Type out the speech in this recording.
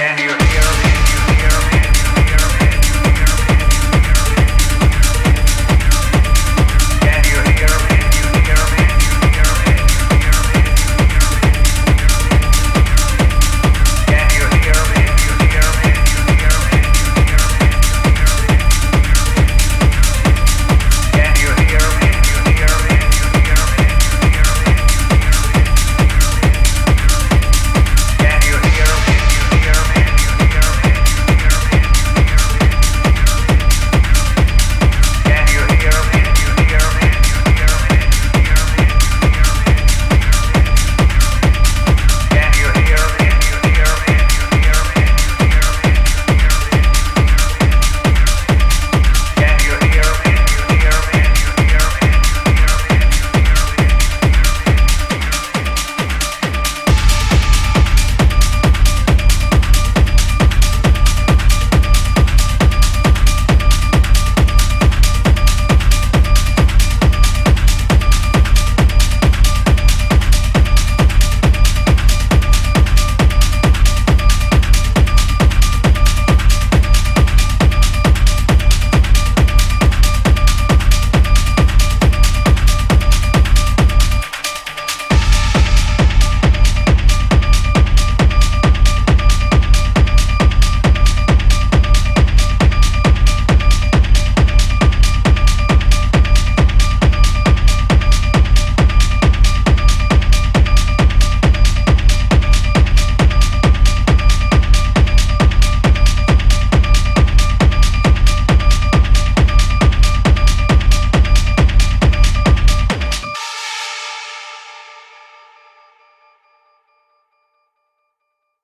January.